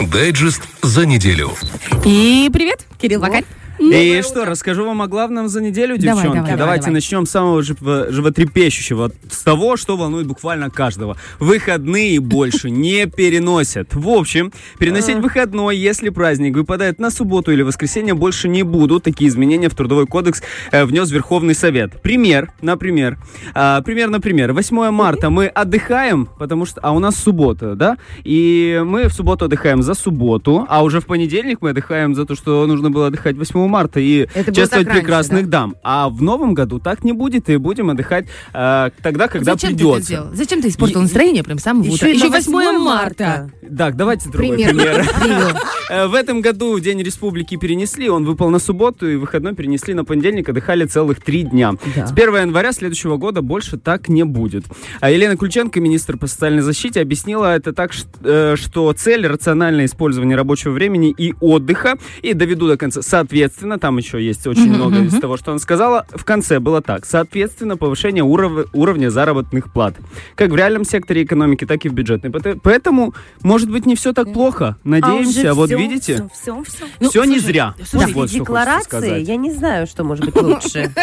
Дайджест за неделю. И привет, Кирилл Вакарь. И что, расскажу вам о главном за неделю, Давай, девчонки. давай, Давайте давай. начнем с самого жив- животрепещущего, с того, что волнует буквально каждого. Выходные больше не переносят. В общем, переносить выходной, если праздник выпадает на субботу или воскресенье, больше не будут. Такие изменения в Трудовой кодекс э, внес Верховный Совет. Пример, например. А, пример, например. 8 марта мы отдыхаем, потому что... А у нас суббота, да? И мы в субботу отдыхаем за субботу, а уже в понедельник мы отдыхаем за то, что нужно было отдыхать 8 марта и Это чествовать так раньше, прекрасных дам. А в новом году так не будет, и будем отдыхать э, тогда, когда Зачем ты это придется. сделал? Зачем ты испортил настроение прям с самого утра? Еще и Еще на 8 8 марта. Так, давайте другой Пример. пример. Э, В этом году День Республики перенесли, он выпал на субботу, и выходной перенесли на понедельник, отдыхали целых три дня. Да. С 1 января следующего года больше так не будет. А Елена Ключенко, министр по социальной защите, объяснила это так, э, что цель рациональное использование рабочего времени и отдыха. И доведу до конца. Соответственно, там еще есть очень много из того, что она сказала. В конце было так. Соответственно, повышение уров- уровня заработных плат. Как в реальном секторе экономики, так и в бюджетной. Поэтому, может быть, не все так плохо. Надеемся. А вот видите, Все, все. Ну, все не зря. слушай, Вот декларации, я не знаю, что может быть лучше.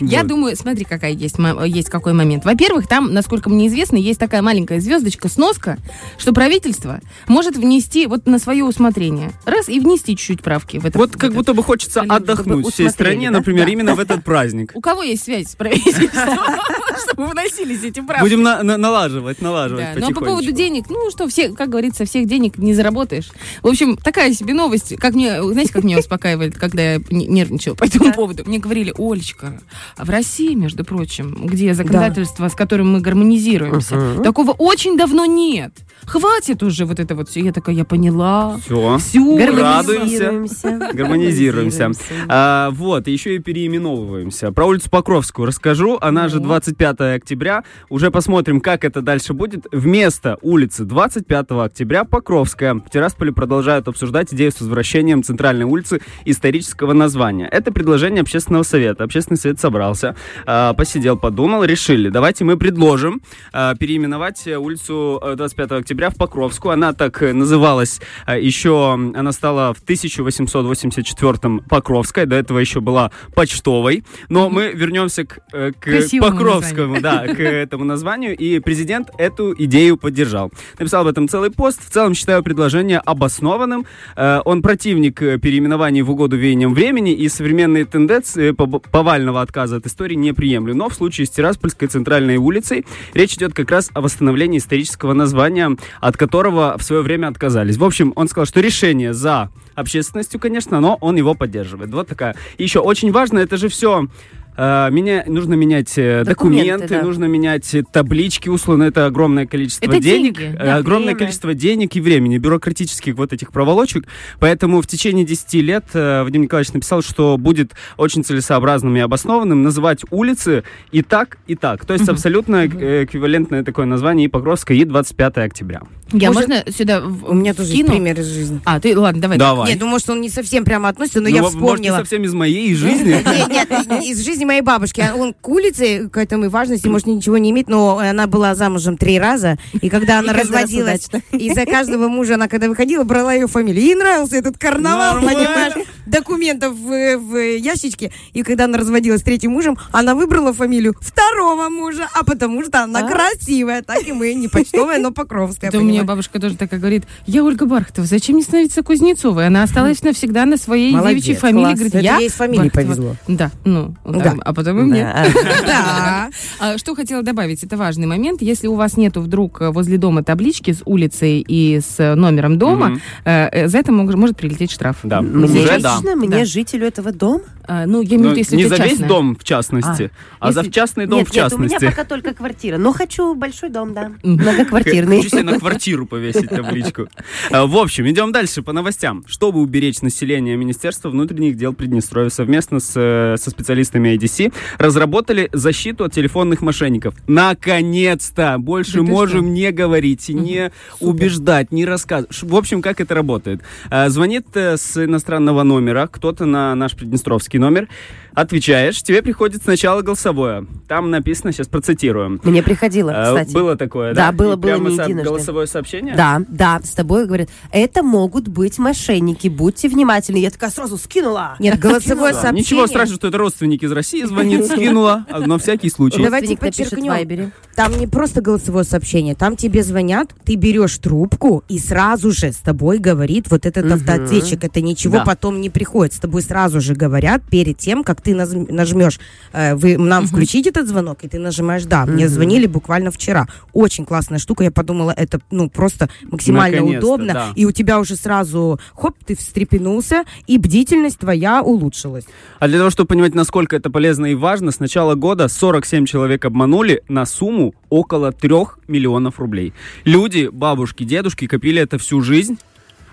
Я думаю, смотри, какая есть, есть какой момент. Во-первых, там, насколько мне известно, есть такая маленькая звездочка, сноска, что правительство может внести вот на свое усмотрение. Раз и внести чуть-чуть правки в это. Вот как будто бы хочется отдохнуть всей стране, например, именно в этот праздник. У кого есть связь с правительством, чтобы вносились эти правки? Будем на- на- налаживать, налаживать Да, Ну а по поводу денег, ну что, все, как говорится, всех денег не заработаешь. В общем, такая себе новость. Как мне, знаете, как меня успокаивает, когда я не- нервничала по этому поводу? Мне говорили, Олечка, а в России, между прочим, где законодательство, с которым мы гармонизируемся, такого очень давно нет. Хватит уже вот это вот все. Я такая, я поняла. Все. Всю. Гармонизируемся. Гармонизируемся. А, вот, еще и переименовываемся. Про улицу Покровскую расскажу. Она же Ну. 25 октября. Уже посмотрим, как это дальше будет. Вместо улицы 25 октября Покровская. В Тирасполе продолжают обсуждать идею с возвращением центральной улицы исторического названия. Это предложение общественного совета. Общественный совет собрался, а, посидел, подумал, решили. Давайте мы предложим а, переименовать э, улицу э, 25 октября в Покровскую. Она так э, называлась а, еще, она стала в 1884 Покровская, до этого еще была Почтовой. Но мы вернемся к, э, к Красивому Покровскому, да, к этому названию. И президент эту идею поддержал. Написал об этом целый пост. В целом считаю предложение обоснованным. Э, Он противник э, переименований в угоду веяниям времени и современные тенденции поб- повального отказа от истории не приемлю. Но в случае с Тираспольской центральной улицей речь идет как раз о восстановлении исторического названия, от которого в свое время отказались. В общем, он сказал, что решение за общественностью, конечно, но он его поддерживает. Вот такая. И еще очень важно, это же все меня, нужно менять э, Документы, документы, да. нужно менять э, таблички, условно, это огромное количество Это денег, деньги, э, да, огромное время. количество денег и времени, бюрократических вот этих проволочек. Поэтому в течение 10 лет э, Вадим Николаевич написал, что будет очень целесообразным и обоснованным называть улицы и так, и так. То есть абсолютно э, эквивалентное такое название и Покровская, и 25 октября. Я Может, можно сюда в- У меня тоже есть пример из жизни. А, ты, ладно, давай. Давай. Нет, ну может он не совсем прямо относится, но Ну, я может, не вспомнила. совсем из моей жизни. Нет, нет, из жизни моей бабушки. А Он к улице, к этому важности, может, ничего не имеет, но она была замужем три раза, и когда она И разводилась, и за каждого мужа она, когда выходила, брала ее фамилию. Ей нравился этот карнавал, Нормально. понимаешь, документов в, в ящичке. И когда она разводилась с третьим мужем, она выбрала фамилию второго мужа, а потому что она А? красивая. Так и мы, не почтовая, но покровская. Это у меня бабушка тоже такая говорит, я Ольга Бархатова, зачем мне становиться Кузнецовой? Она осталась навсегда на своей девичьей фамилии. Говорит, я фамилией Бархатова». повезло. Да, ну, Да. А потом и мне. Да. А что хотела добавить, это важный момент. Если у вас нету вдруг э, возле дома таблички с улицей и с э, номером дома, э, за это может прилететь штраф. Да, Мне жителю этого дома? А, ну, я имею в Ну, виду, если не за весь частная. дом, в частности, а, Если- за частный дом, нет, в нет, у меня частности. пока только квартира. Но хочу большой дом, да. Многоквартирный. Хочу себе на квартиру повесить табличку. А, В общем, идем дальше по новостям. Чтобы уберечь население, Министерство внутренних дел Приднестровья совместно с, э, со специалистами IDC разработали защиту от телефонных мошенников. Наконец-то! Больше можем не говорить, не убеждать, не рассказывать. В общем, как это работает? А, Звонит э, с иностранного номера кто-то на наш приднестровский символический номер, отвечаешь, тебе приходит сначала голосовое. Там написано, сейчас процитирую. Мне приходило, Э, кстати. Было такое, Да, да? было, И было прямо не со- единожды. голосовое сообщение? Да, да, с тобой говорят, это могут быть мошенники, будьте внимательны. Я такая сразу скинула. Нет, голосовое сообщение. Ничего страшного, что это родственник из России звонит, скинула, а, на всякий случай. Давайте подчеркнем. Вайбере. Там не просто голосовое сообщение, там тебе звонят, ты берешь трубку, и сразу же с тобой говорит вот этот Мгм. автоответчик. Это ничего Да. потом не приходит. С тобой сразу же говорят перед тем, как ты нажмешь, э, вы нам включить этот звонок, и ты нажимаешь «да». Мне звонили буквально вчера. Очень классная штука. Я подумала, это ну просто максимально Наконец-то, удобно. да. И у тебя уже сразу, хоп, ты встрепенулся, и бдительность твоя улучшилась. А для того, чтобы понимать, насколько это полезно и важно, с начала года 47 человек обманули на сумму около 3 миллионов рублей. Люди, бабушки, дедушки копили это всю жизнь.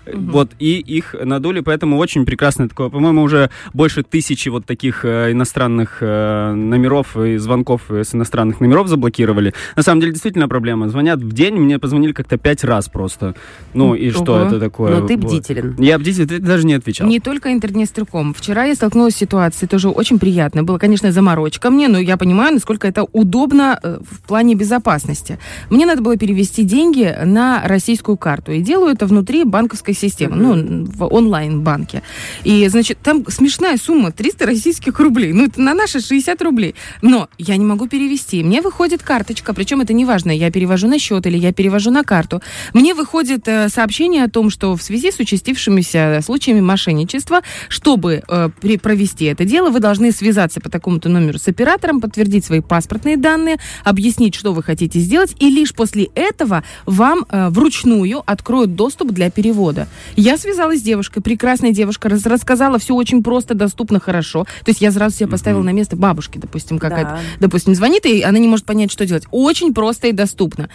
Э, Вот, и их надули, поэтому очень прекрасное такое. По-моему, уже больше тысячи вот таких э, иностранных э, номеров и звонков с иностранных номеров заблокировали. На самом деле, действительно проблема. Звонят в день, мне позвонили как-то пять раз просто. Ну, и что Ого. это такое? Но ты Вот. бдителен. Я бдитель, ты даже не отвечал. Не только интернет-стрелком. Вчера я столкнулась с ситуацией, тоже очень приятно. Было, конечно, заморочка мне, но я понимаю, насколько это удобно э, в плане безопасности. Мне надо было перевести деньги на российскую карту. И делаю это внутри банковской системы, ну, в онлайн-банке. И, значит, там смешная сумма, 300 российских рублей. Ну, это на наши 60 рублей. Но я не могу перевести. Мне выходит карточка, причем это не важно, я перевожу на счет или я перевожу на карту. Мне выходит э, сообщение о том, что в связи с участившимися случаями мошенничества, чтобы э, при- провести это дело, вы должны связаться по такому-то номеру с оператором, подтвердить свои паспортные данные, объяснить, что вы хотите сделать, и лишь после этого вам э, вручную откроют доступ для перевода. Я связалась с девушкой, прекрасная девушка, раз- рассказала все очень просто, доступно, хорошо. То есть я сразу себя поставила на место бабушки, допустим, какая-то Да. допустим, звонит, и она не может понять, что делать. Очень просто и доступно.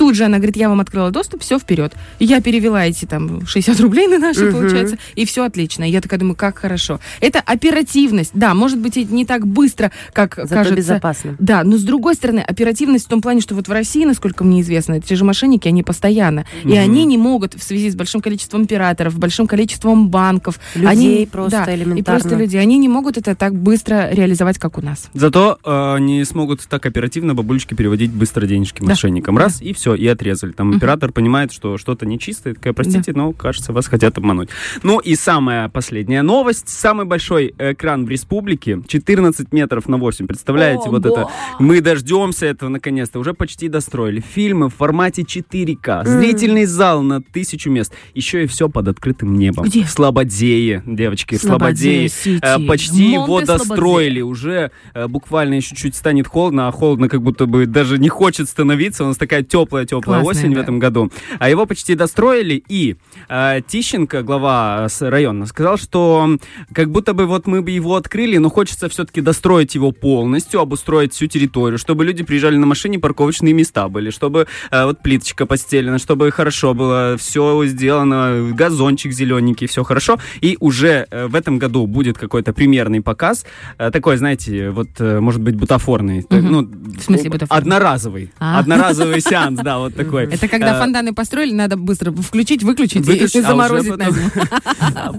Тут же она говорит, я вам открыла доступ, все вперед. Я перевела эти там 60 рублей на наши, Мгм. получается, и все отлично. Я такая думаю, как хорошо. Это оперативность. Да, может быть, и не так быстро, как Зато кажется. безопасно. Да, но с другой стороны, оперативность в том плане, что вот в России, насколько мне известно, эти же мошенники, они постоянно. И Мгм. они не могут в связи с большим количеством операторов, большим количеством банков. Людей они, просто да, И элементарно. просто людей. Они не могут это так быстро реализовать, как у нас. Зато э, не смогут так оперативно бабулечки переводить быстро денежки Да. мошенникам. Раз, и все, и отрезали. Там Мгм. оператор понимает, что что-то нечистое. Такая, простите, но, кажется, вас хотят обмануть. Ну и самая последняя новость. Самый большой экран в республике. 14 метров на 8. Представляете, вот это. Мы дождемся этого наконец-то. Уже почти достроили. Фильмы в формате 4К. Зрительный зал на тысячу мест. Еще и все под открытым небом. Где? В Слободее, девочки, в Слободее. Э, Почти его достроили. Уже э, буквально еще чуть станет холодно, а холодно как будто бы даже не хочет становиться. У нас такая теплая-теплая Классная, осень в да. этом году. А его почти достроили. И э, Тищенко, глава э, района, сказал, что как будто бы вот мы бы его открыли, но хочется все-таки достроить его полностью, обустроить всю территорию, чтобы люди приезжали на машине, парковочные места были, чтобы э, вот плиточка постелена, чтобы хорошо было все сделано, газончик зелененький, все хорошо. И уже э, в этом году будет какой-то примерный показ, э, такой, знаете, вот, э, может быть, бутафорный. Мгм. Ну, В смысле бутафорный? Одноразовый. А. Одноразовый сеанс, да, вот такой. Это когда Э, фонтаны построили, надо быстро включить, выключить и- и а заморозить на зиму.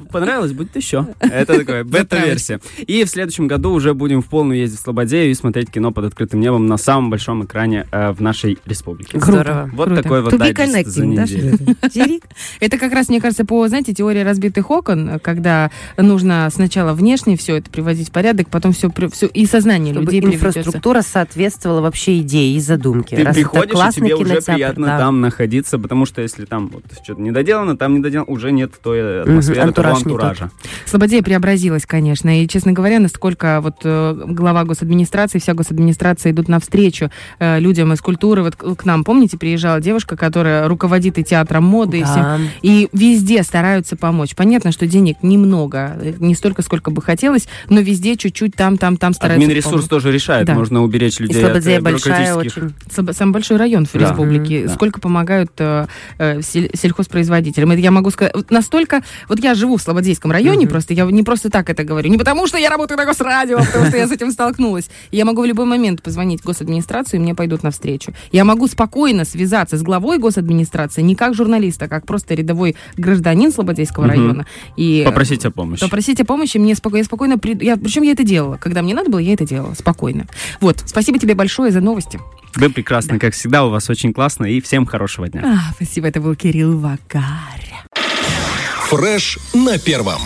Понравилось? Будет еще. Это такое, бета-версия. И в следующем году уже будем в полную ездить в Слободею и смотреть кино под открытым небом на самом большом экране э, в нашей республике. Здорово. Вот Круто. такой вот дайджест за да? неделю. Это как раз, мне кажется, по, знаете, теории разбитых окон, когда нужно сначала внешне все это приводить в порядок, потом все, все и сознание Чтобы людей приведется. инфраструктура соответствовала вообще идее и задумке. Ты Раз это приходишь, и классный тебе уже приятно да. там находиться, потому что если там вот что-то недоделано, там недоделано, уже нет той атмосферы, того антураж тот. антуража. Слободея преобразилась, конечно, и, честно говоря, насколько вот э, глава госадминистрации, вся госадминистрация идут навстречу э, людям из культуры. Вот к нам, помните, приезжала девушка, которая руководит и театром моды, и всем. Да. И везде стараются помочь. Понятно, что денег немного, не столько, сколько бы хотелось, но везде чуть-чуть там, там, там стараются Админресурс помочь. тоже решает, Да. можно уберечь И людей от э, Слободея большая бюрократических очень. Сам- Самый большой район в Да. Республики, Да. сколько помогают э, э, сель- сельхозпроизводителям. Это я могу сказать, вот настолько... Вот я живу в Слободейском районе, просто я не просто так это говорю. Не потому, что я работаю на госрадио, а потому что я с этим столкнулась. Я могу в любой момент позвонить в госадминистрацию, и мне пойдут навстречу. Я могу спокойно связаться с главой госадминистрации, не как журналист, а как просто рядовой гражданин Слободейского района. И, Попросить о помощи. Попросите о помощи, мне спокойно, я спокойно приду. Я, причем я это делала. Когда мне надо было, я это делала. Спокойно. Вот. Спасибо тебе большое за новости. Вы прекрасны, как всегда, у вас очень классно, и всем хорошего дня. А, спасибо, это был Кирилл Вакарь. Фреш на первом.